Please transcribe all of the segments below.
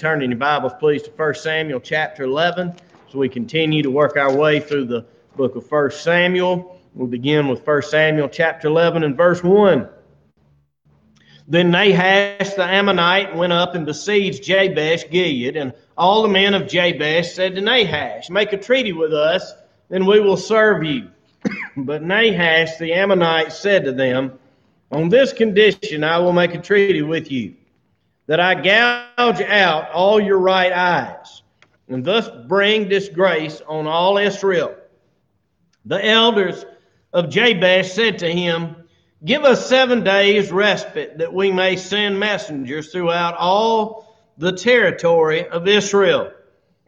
turn in your Bibles, please, to 1 Samuel chapter 11 as we continue to work our way through the book of 1 Samuel. We'll begin with 1 Samuel chapter 11 and verse 1. Then Nahash the Ammonite went up and besieged Jabesh Gilead, and all the men of Jabesh said to Nahash, Make a treaty with us, then we will serve you. but Nahash the Ammonite said to them, On this condition I will make a treaty with you that I gouge out all your right eyes, and thus bring disgrace on all Israel. The elders of Jabesh said to him, Give us seven days' respite that we may send messengers throughout all the territory of Israel.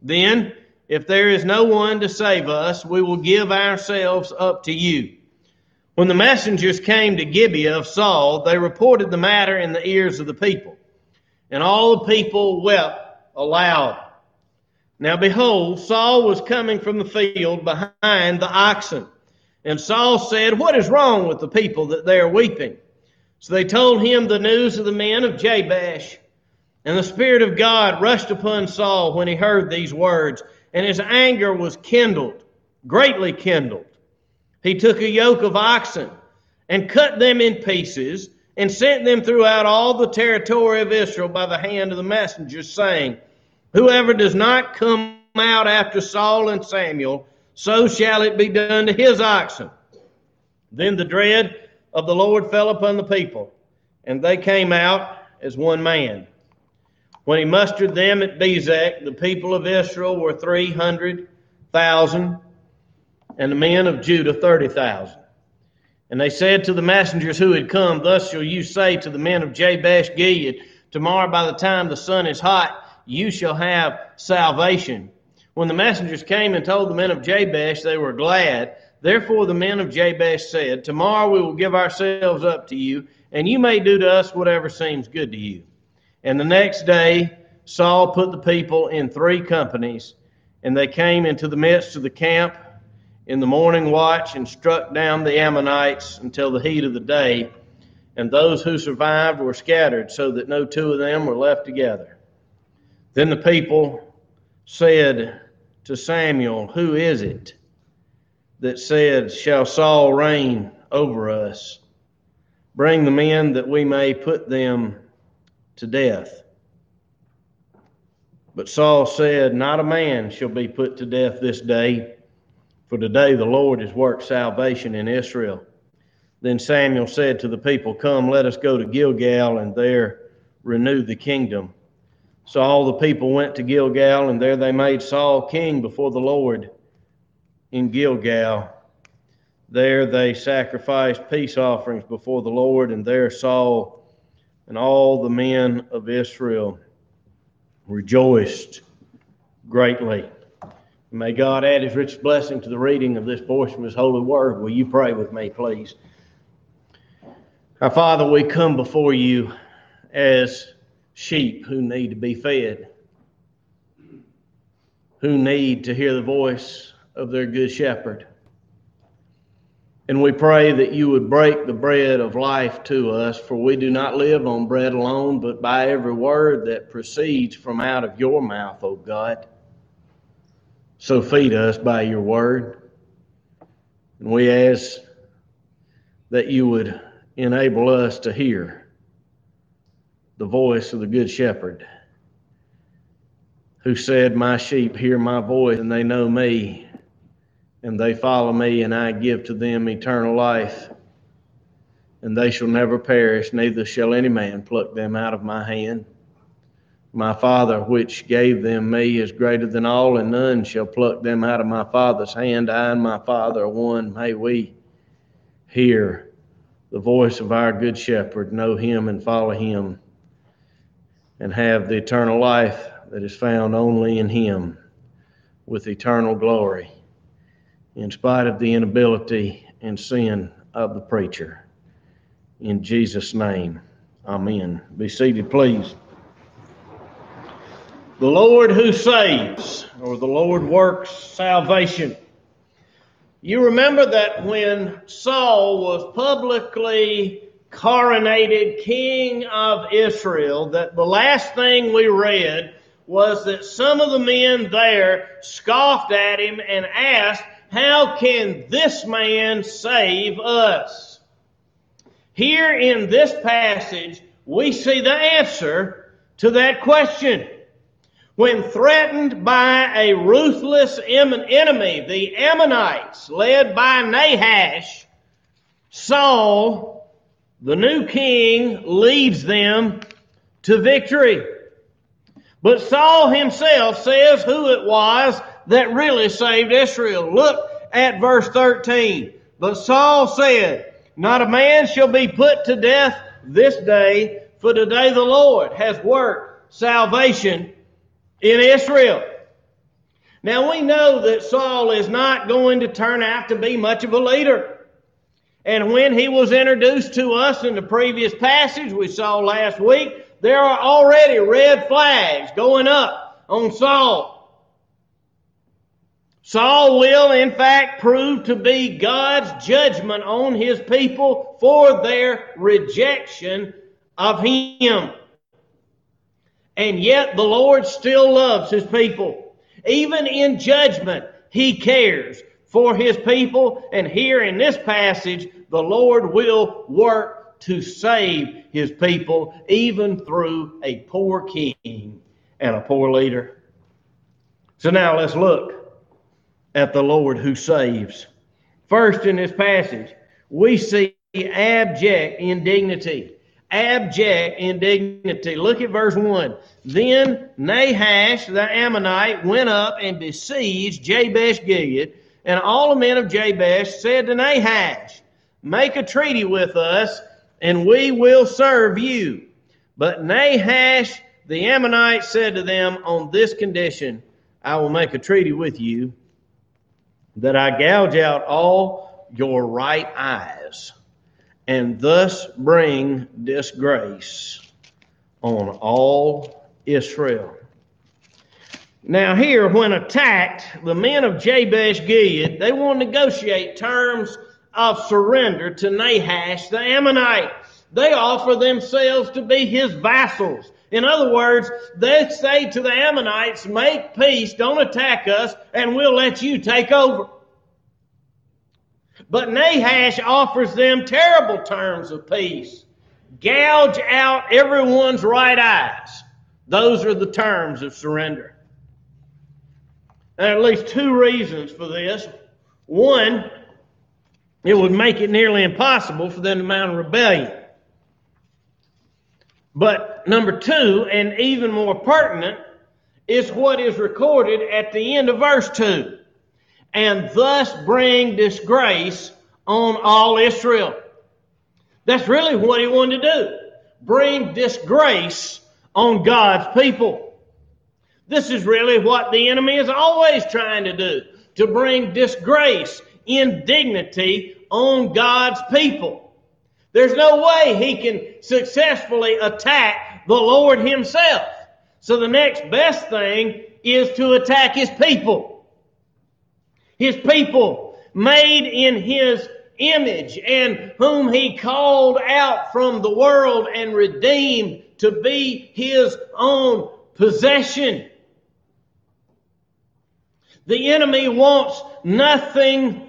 Then, if there is no one to save us, we will give ourselves up to you. When the messengers came to Gibeah of Saul, they reported the matter in the ears of the people. And all the people wept aloud. Now behold, Saul was coming from the field behind the oxen. And Saul said, What is wrong with the people that they are weeping? So they told him the news of the men of Jabesh. And the Spirit of God rushed upon Saul when he heard these words, and his anger was kindled, greatly kindled. He took a yoke of oxen and cut them in pieces and sent them throughout all the territory of Israel by the hand of the messengers, saying, Whoever does not come out after Saul and Samuel, so shall it be done to his oxen. Then the dread of the Lord fell upon the people, and they came out as one man. When he mustered them at Bezek, the people of Israel were 300,000, and the men of Judah 30,000. And they said to the messengers who had come, Thus shall you say to the men of Jabesh Gilead, Tomorrow by the time the sun is hot, you shall have salvation. When the messengers came and told the men of Jabesh, they were glad. Therefore the men of Jabesh said, Tomorrow we will give ourselves up to you, and you may do to us whatever seems good to you. And the next day Saul put the people in three companies, and they came into the midst of the camp in the morning watch and struck down the Ammonites until the heat of the day, and those who survived were scattered, so that no two of them were left together. Then the people said to Samuel, Who is it that said, Shall Saul reign over us? Bring the men that we may put them to death. But Saul said, Not a man shall be put to death this day for today the Lord has worked salvation in Israel. Then Samuel said to the people, Come, let us go to Gilgal and there renew the kingdom. So all the people went to Gilgal, and there they made Saul king before the Lord in Gilgal. There they sacrificed peace offerings before the Lord, and there Saul and all the men of Israel rejoiced greatly. May God add his rich blessing to the reading of this portion of his holy word. Will you pray with me, please? Our Father, we come before you as sheep who need to be fed, who need to hear the voice of their good shepherd. And we pray that you would break the bread of life to us, for we do not live on bread alone, but by every word that proceeds from out of your mouth, O God. So feed us by your word. And we ask that you would enable us to hear the voice of the Good Shepherd who said, My sheep hear my voice, and they know me, and they follow me, and I give to them eternal life, and they shall never perish, neither shall any man pluck them out of my hand. My Father, which gave them me, is greater than all, and none shall pluck them out of my Father's hand. I and my Father are one. May we hear the voice of our Good Shepherd, know him and follow him, and have the eternal life that is found only in him with eternal glory, in spite of the inability and sin of the preacher. In Jesus' name, amen. Be seated, please. The Lord who saves, or the Lord works salvation. You remember that when Saul was publicly coronated king of Israel, that the last thing we read was that some of the men there scoffed at him and asked, How can this man save us? Here in this passage, we see the answer to that question. When threatened by a ruthless enemy, the Ammonites, led by Nahash, Saul, the new king, leads them to victory. But Saul himself says who it was that really saved Israel. Look at verse 13. But Saul said, Not a man shall be put to death this day, for today the Lord has worked salvation in Israel. Now we know that Saul is not going to turn out to be much of a leader. And when he was introduced to us in the previous passage we saw last week, there are already red flags going up on Saul. Saul will, in fact, prove to be God's judgment on his people for their rejection of him. And yet the Lord still loves his people. Even in judgment, he cares for his people. And here in this passage, the Lord will work to save his people, even through a poor king and a poor leader. So now let's look at the Lord who saves. First, in this passage, we see abject indignity abject indignity. Look at verse 1. Then Nahash the Ammonite went up and besieged Jabesh Gilead, and all the men of Jabesh said to Nahash, Make a treaty with us, and we will serve you. But Nahash the Ammonite said to them, On this condition, I will make a treaty with you, that I gouge out all your right eyes and thus bring disgrace on all Israel. Now, here, when attacked, the men of Jabesh Gilead, they want to negotiate terms of surrender to Nahash the Ammonite. They offer themselves to be his vassals. In other words, they say to the Ammonites, make peace, don't attack us, and we'll let you take over. But Nahash offers them terrible terms of peace. Gouge out everyone's right eyes. Those are the terms of surrender. There are at least two reasons for this. One, it would make it nearly impossible for them to mount a rebellion. But number two, and even more pertinent, is what is recorded at the end of verse 2 and thus bring disgrace on all Israel. That's really what he wanted to do. Bring disgrace on God's people. This is really what the enemy is always trying to do. To bring disgrace, indignity on God's people. There's no way he can successfully attack the Lord himself. So the next best thing is to attack his people his people made in his image and whom he called out from the world and redeemed to be his own possession. The enemy wants nothing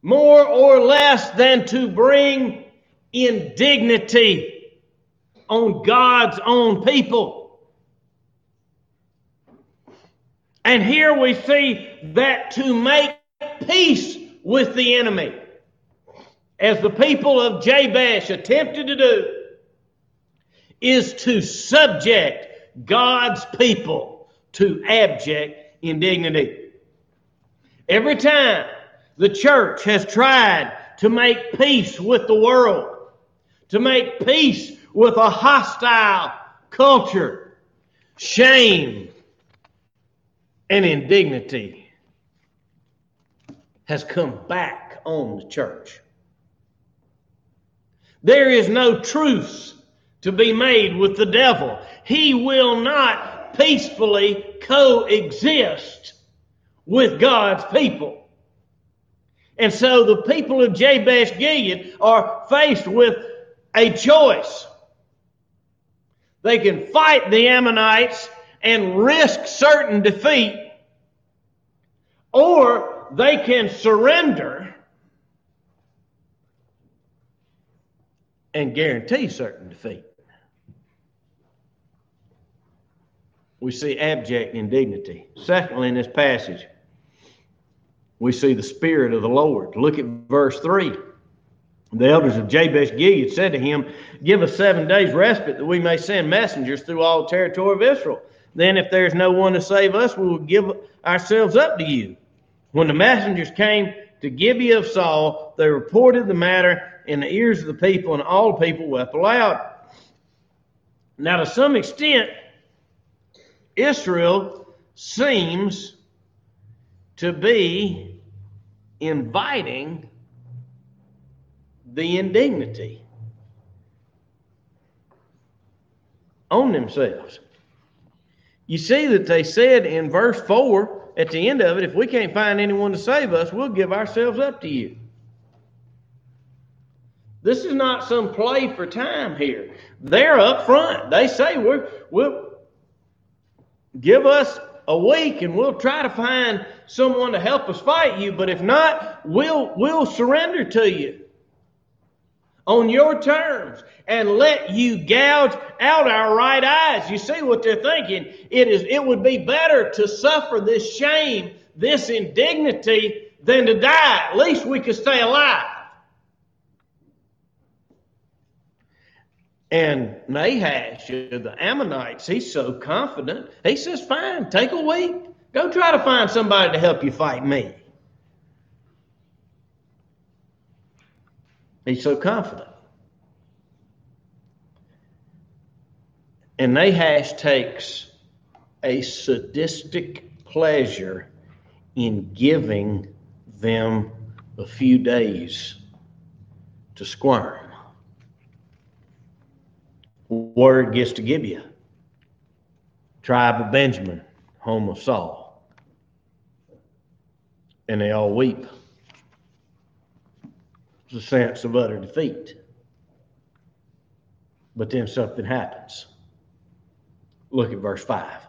more or less than to bring indignity on God's own people. And here we see that to make peace with the enemy, as the people of Jabesh attempted to do, is to subject God's people to abject indignity. Every time the church has tried to make peace with the world, to make peace with a hostile culture, shame and indignity has come back on the church. There is no truce to be made with the devil. He will not peacefully coexist with God's people. And so the people of Jabesh Gilead are faced with a choice. They can fight the Ammonites and risk certain defeat, or they can surrender and guarantee certain defeat. We see abject indignity. Secondly, in this passage, we see the Spirit of the Lord. Look at verse 3. The elders of Jabesh Gilead said to him, Give us seven days' respite that we may send messengers through all the territory of Israel. Then, if there is no one to save us, we will give ourselves up to you. When the messengers came to Gibeah of Saul, they reported the matter in the ears of the people, and all the people wept aloud. Now, to some extent, Israel seems to be inviting the indignity on themselves. You see that they said in verse 4 at the end of it, if we can't find anyone to save us, we'll give ourselves up to you. This is not some play for time here. They're up front. They say, we're, we'll give us a week and we'll try to find someone to help us fight you, but if not, we'll, we'll surrender to you on your terms and let you gouge out our right eyes. You see what they're thinking? It is it would be better to suffer this shame, this indignity, than to die. At least we could stay alive. And Nahash, the Ammonites, he's so confident. He says, Fine, take a week. Go try to find somebody to help you fight me. He's so confident. And Nahash takes a sadistic pleasure in giving them a few days to squirm. Word gets to Gibeah, tribe of Benjamin, home of Saul. And they all weep a sense of utter defeat. But then something happens. Look at verse 5.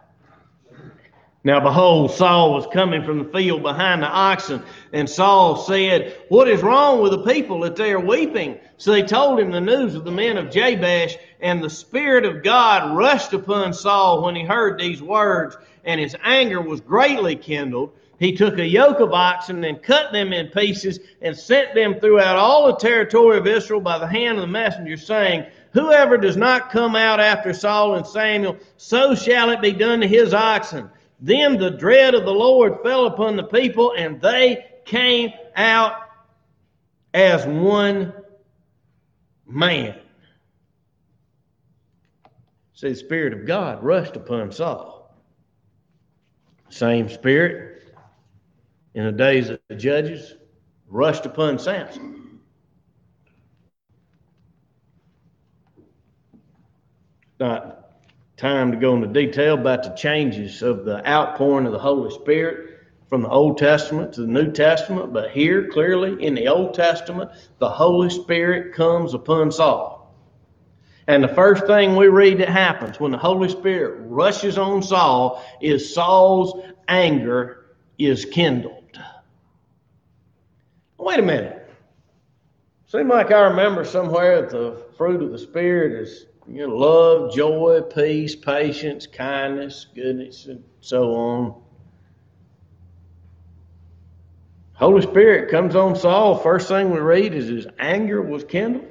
Now behold, Saul was coming from the field behind the oxen, and Saul said, What is wrong with the people that they are weeping? So they told him the news of the men of Jabesh, and the Spirit of God rushed upon Saul when he heard these words, and his anger was greatly kindled. He took a yoke of oxen and cut them in pieces and sent them throughout all the territory of Israel by the hand of the messenger, saying, Whoever does not come out after Saul and Samuel, so shall it be done to his oxen. Then the dread of the Lord fell upon the people, and they came out as one man. See, the Spirit of God rushed upon Saul. Same Spirit in the days of the judges rushed upon Samson. Not time to go into detail about the changes of the outpouring of the Holy Spirit from the Old Testament to the New Testament, but here clearly in the Old Testament, the Holy Spirit comes upon Saul. And the first thing we read that happens when the Holy Spirit rushes on Saul is Saul's anger is kindled. Wait a minute. Seems like I remember somewhere that the fruit of the Spirit is you know, love, joy, peace, patience, kindness, goodness, and so on. Holy Spirit comes on Saul. First thing we read is his anger was kindled.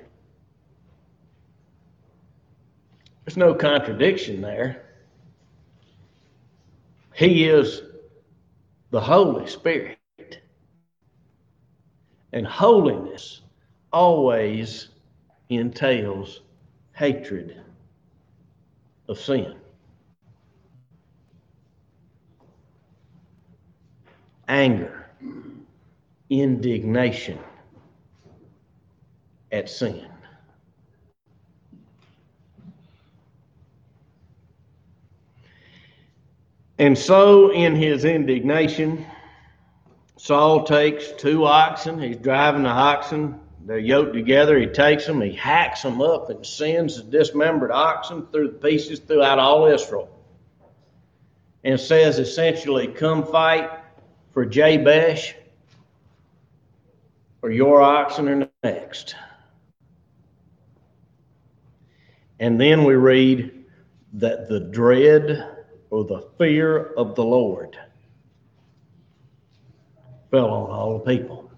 There's no contradiction there. He is the Holy Spirit. And holiness always entails hatred of sin. Anger, indignation at sin. And so, in his indignation, Saul takes two oxen. He's driving the oxen. They're yoked together. He takes them. He hacks them up and sends the dismembered oxen through the pieces throughout all Israel. and says essentially, come fight for Jabesh or your oxen are next. And then we read that the dread or the fear of the Lord fell on all the people.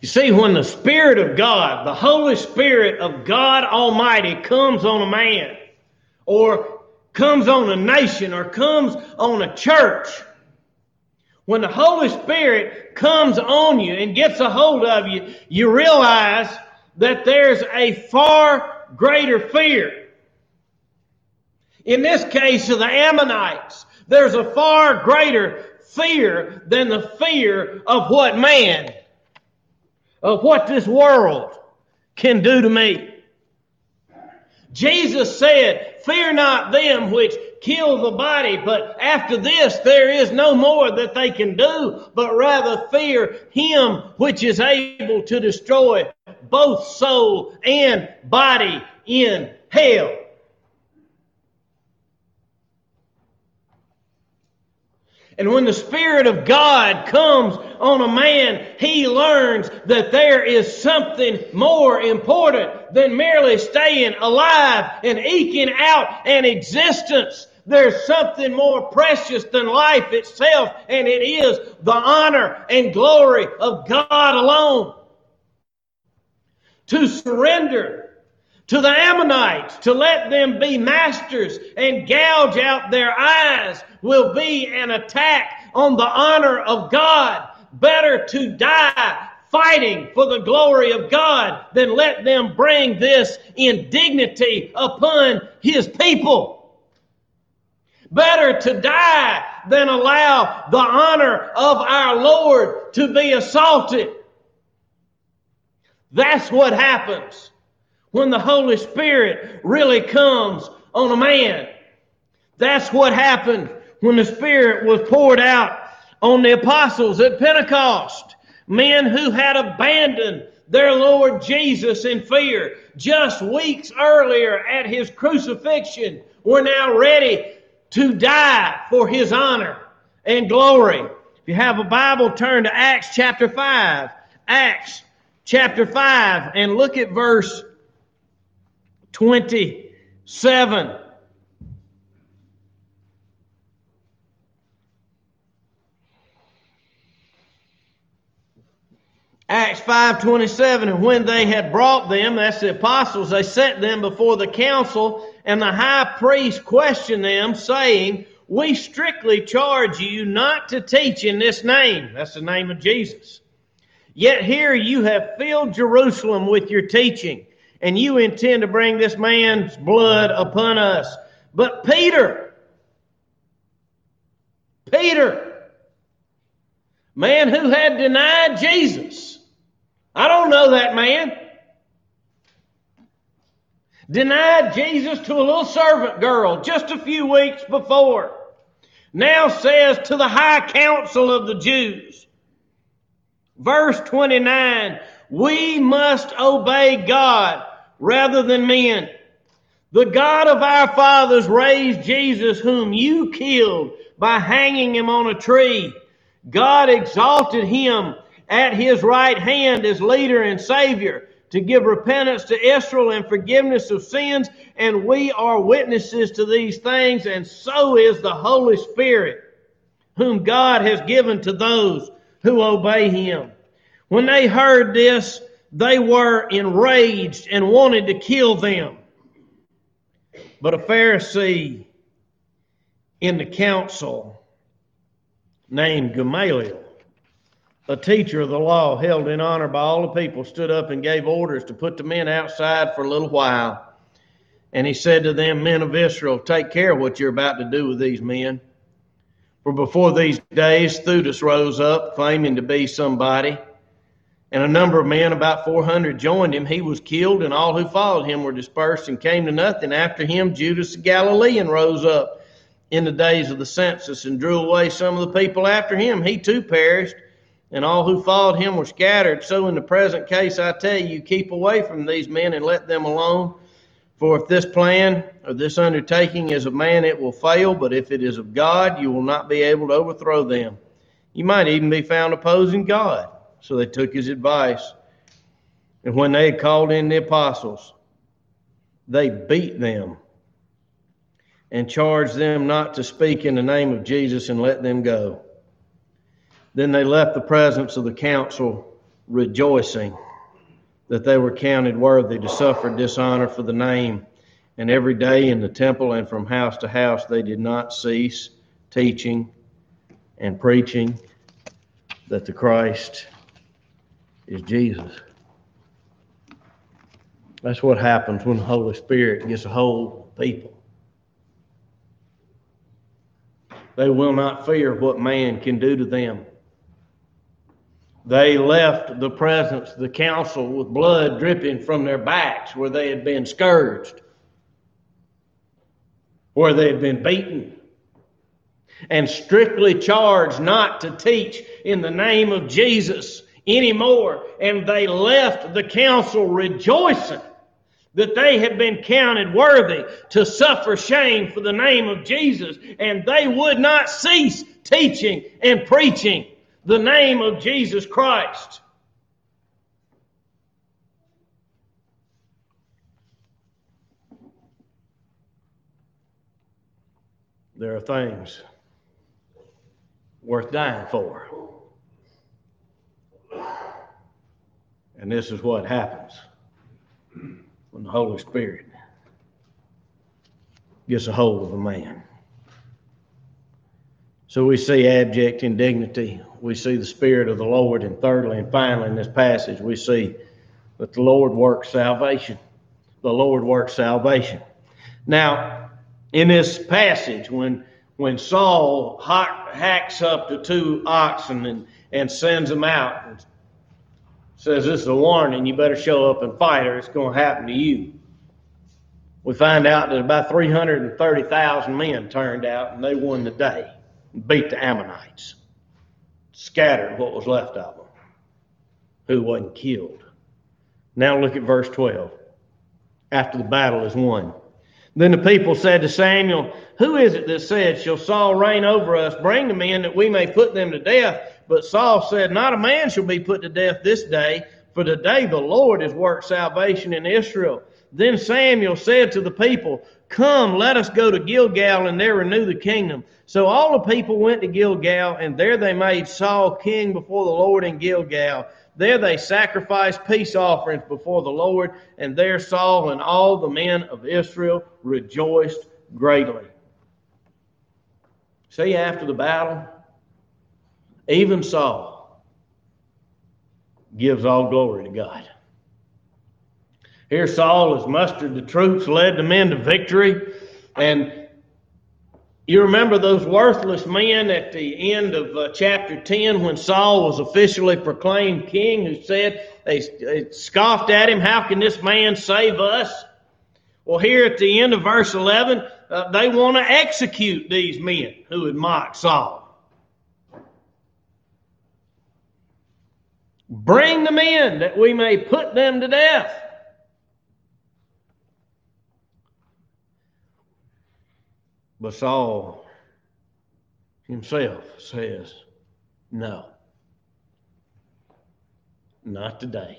You see, when the Spirit of God, the Holy Spirit of God Almighty comes on a man, or comes on a nation, or comes on a church, when the Holy Spirit comes on you and gets a hold of you, you realize that there's a far greater fear. In this case of the Ammonites, there's a far greater fear than the fear of what man, of what this world can do to me. Jesus said, Fear not them which kill the body, but after this there is no more that they can do, but rather fear him which is able to destroy both soul and body in hell. And when the Spirit of God comes on a man, he learns that there is something more important than merely staying alive and eking out an existence. There's something more precious than life itself, and it is the honor and glory of God alone. To surrender to the Ammonites to let them be masters and gouge out their eyes will be an attack on the honor of God. Better to die fighting for the glory of God than let them bring this indignity upon his people. Better to die than allow the honor of our Lord to be assaulted. That's what happens when the Holy Spirit really comes on a man. That's what happened when the Spirit was poured out on the apostles at Pentecost. Men who had abandoned their Lord Jesus in fear just weeks earlier at his crucifixion were now ready to die for his honor and glory. If you have a Bible, turn to Acts chapter 5. Acts chapter 5 and look at verse 27. Acts 5:27 and when they had brought them that's the apostles they set them before the council and the high priest questioned them saying we strictly charge you not to teach in this name. That's the name of Jesus. Yet here you have filled Jerusalem with your teaching and you intend to bring this man's blood upon us. But Peter, Peter, man who had denied Jesus, I don't know that man, denied Jesus to a little servant girl just a few weeks before, now says to the high council of the Jews, verse 29, we must obey God rather than men. The God of our fathers raised Jesus, whom you killed by hanging him on a tree. God exalted him at his right hand as leader and savior to give repentance to Israel and forgiveness of sins. And we are witnesses to these things, and so is the Holy Spirit, whom God has given to those who obey him. When they heard this, they were enraged and wanted to kill them. But a Pharisee in the council named Gamaliel, a teacher of the law held in honor by all the people, stood up and gave orders to put the men outside for a little while. And he said to them, Men of Israel, take care of what you're about to do with these men. For before these days, Theudas rose up, claiming to be somebody and a number of men, about 400, joined him. He was killed, and all who followed him were dispersed and came to nothing. After him, Judas the Galilean rose up in the days of the census and drew away some of the people after him. He too perished, and all who followed him were scattered. So, in the present case, I tell you, keep away from these men and let them alone. For if this plan or this undertaking is of man, it will fail, but if it is of God, you will not be able to overthrow them. You might even be found opposing God. So they took his advice. And when they had called in the apostles, they beat them and charged them not to speak in the name of Jesus and let them go. Then they left the presence of the council rejoicing that they were counted worthy to suffer dishonor for the name. And every day in the temple and from house to house they did not cease teaching and preaching that the Christ is Jesus. That's what happens when the Holy Spirit gets a hold of people. They will not fear what man can do to them. They left the presence, the council, with blood dripping from their backs where they had been scourged, where they had been beaten, and strictly charged not to teach in the name of Jesus anymore. And they left the council rejoicing that they had been counted worthy to suffer shame for the name of Jesus, and they would not cease teaching and preaching the name of Jesus Christ. There are things worth dying for. And this is what happens when the Holy Spirit gets a hold of a man. So we see abject indignity. We see the Spirit of the Lord. And thirdly and finally, in this passage, we see that the Lord works salvation. The Lord works salvation. Now, in this passage, when when Saul hacks up the two oxen and, and sends them out says, This is a warning, you better show up and fight or it's going to happen to you. We find out that about 330,000 men turned out and they won the day and beat the Ammonites, scattered what was left of them, who wasn't killed. Now look at verse 12. After the battle is won. Then the people said to Samuel, Who is it that said, Shall Saul reign over us? Bring the men that we may put them to death. But Saul said, Not a man shall be put to death this day, for today the Lord has worked salvation in Israel. Then Samuel said to the people, Come, let us go to Gilgal and there renew the kingdom. So all the people went to Gilgal, and there they made Saul king before the Lord in Gilgal. There they sacrificed peace offerings before the Lord, and there Saul and all the men of Israel rejoiced greatly. See, after the battle, even Saul gives all glory to God. Here Saul has mustered the troops, led the men to victory, and you remember those worthless men at the end of uh, chapter 10 when Saul was officially proclaimed king who said, they, they scoffed at him, How can this man save us? Well, here at the end of verse 11, uh, they want to execute these men who had mocked Saul. Bring them in that we may put them to death. But Saul himself says, No, not today.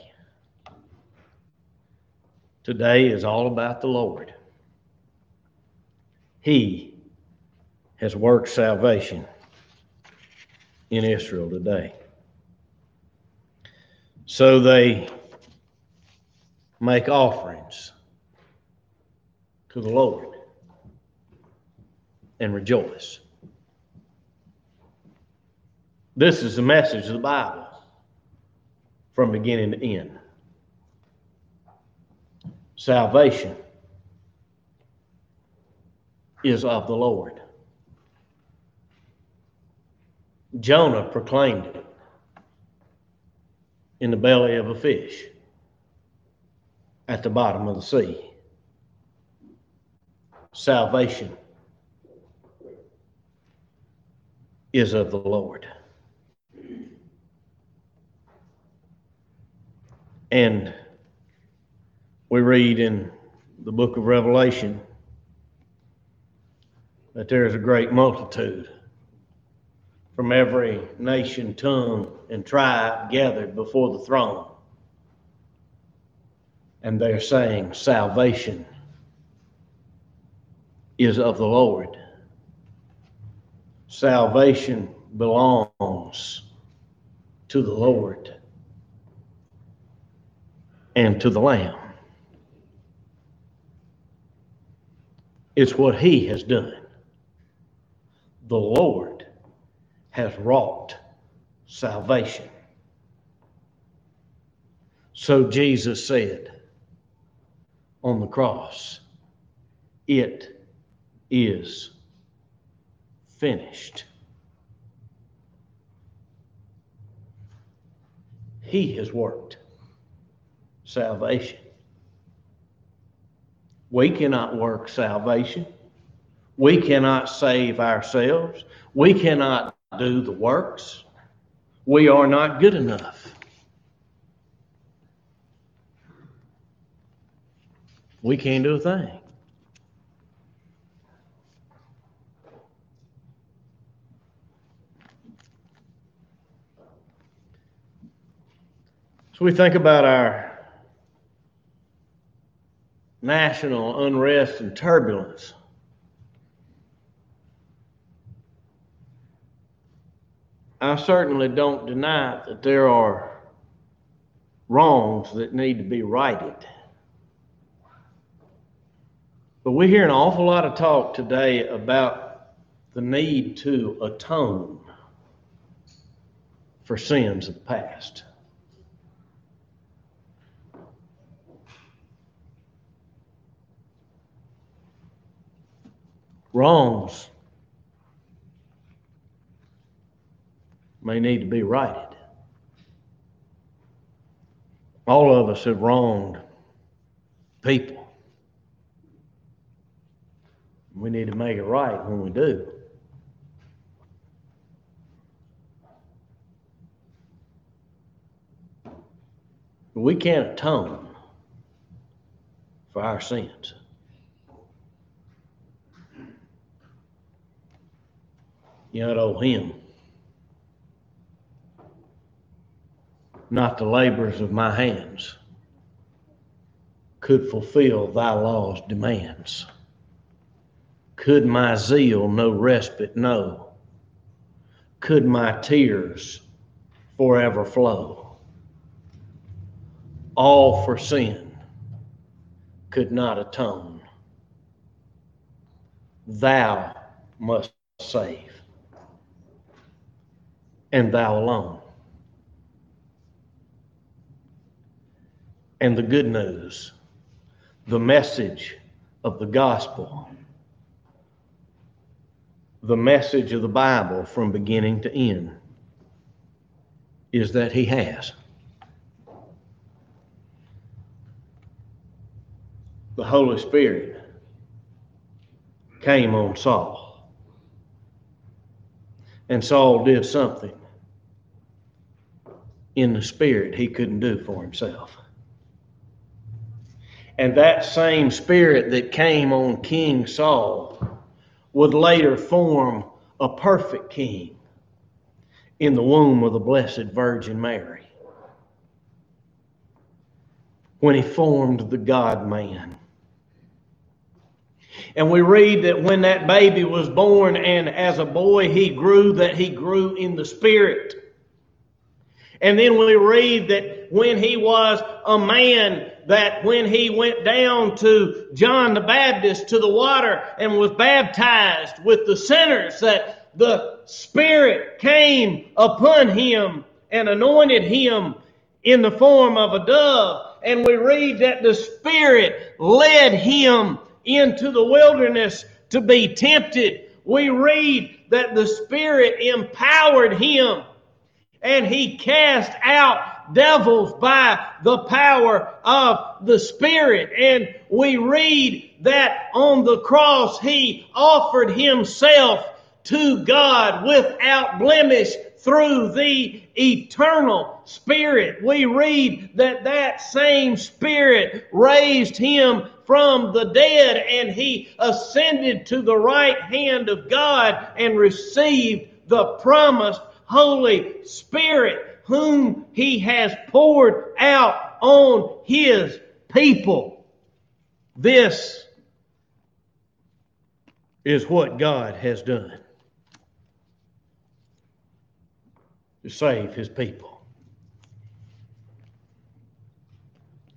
Today is all about the Lord. He has worked salvation in Israel today. So they make offerings to the Lord and rejoice. This is the message of the Bible from beginning to end. Salvation is of the Lord. Jonah proclaimed it in the belly of a fish at the bottom of the sea. Salvation is of the Lord. And we read in the book of Revelation that there is a great multitude from every nation, tongue, and tribe gathered before the throne. And they're saying, Salvation is of the Lord. Salvation belongs to the Lord and to the Lamb. It's what He has done. The Lord has wrought salvation. So Jesus said on the cross, It is finished. He has worked salvation. We cannot work salvation. We cannot save ourselves. We cannot do the works. We are not good enough. We can't do a thing. So we think about our national unrest and turbulence. I certainly don't deny that there are wrongs that need to be righted. But we hear an awful lot of talk today about the need to atone for sins of the past. wrongs may need to be righted. All of us have wronged people. We need to make it right when we do. We can't atone for our sins. yet owe him. Not the labors of my hands could fulfill thy law's demands. Could my zeal no respite know? Could my tears forever flow? All for sin could not atone. Thou must save and thou alone. And the good news, the message of the gospel, the message of the Bible from beginning to end is that He has. The Holy Spirit came on Saul. And Saul did something in the spirit he couldn't do for himself. And that same spirit that came on King Saul would later form a perfect king in the womb of the Blessed Virgin Mary. When he formed the God man. And we read that when that baby was born and as a boy he grew, that he grew in the Spirit. And then we read that when he was a man, that when he went down to John the Baptist to the water and was baptized with the sinners, that the Spirit came upon him and anointed him in the form of a dove. And we read that the Spirit led him into the wilderness to be tempted. We read that the Spirit empowered him and he cast out devils by the power of the Spirit. And we read that on the cross he offered himself to God without blemish through the eternal Spirit. We read that that same Spirit raised him from the dead and he ascended to the right hand of God and received the promised Holy Spirit, whom he has poured out on his people. This is what God has done to save his people.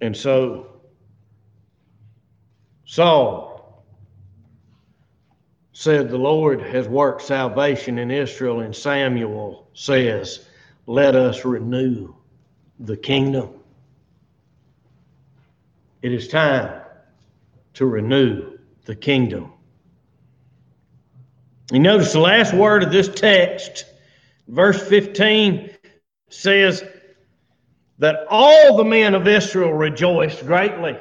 And so, Saul said, The Lord has worked salvation in Israel, and Samuel says, Let us renew the kingdom. It is time to renew the kingdom. You notice the last word of this text, verse 15, says that all the men of Israel rejoiced greatly.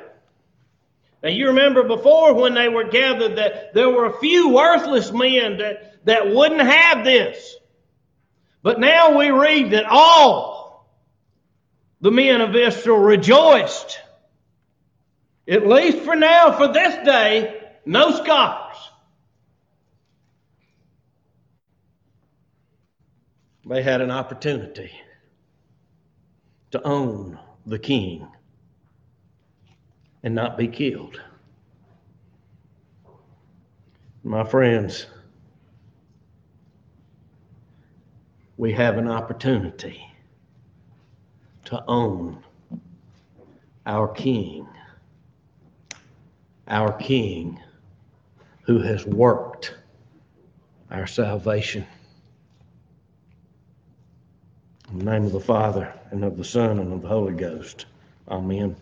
Now you remember before when they were gathered that there were a few worthless men that, that wouldn't have this. But now we read that all the men of Israel rejoiced. At least for now, for this day, no scoffers. They had an opportunity to own the king and not be killed. My friends, we have an opportunity to own our king, our king who has worked our salvation. In the name of the Father, and of the Son, and of the Holy Ghost. Amen.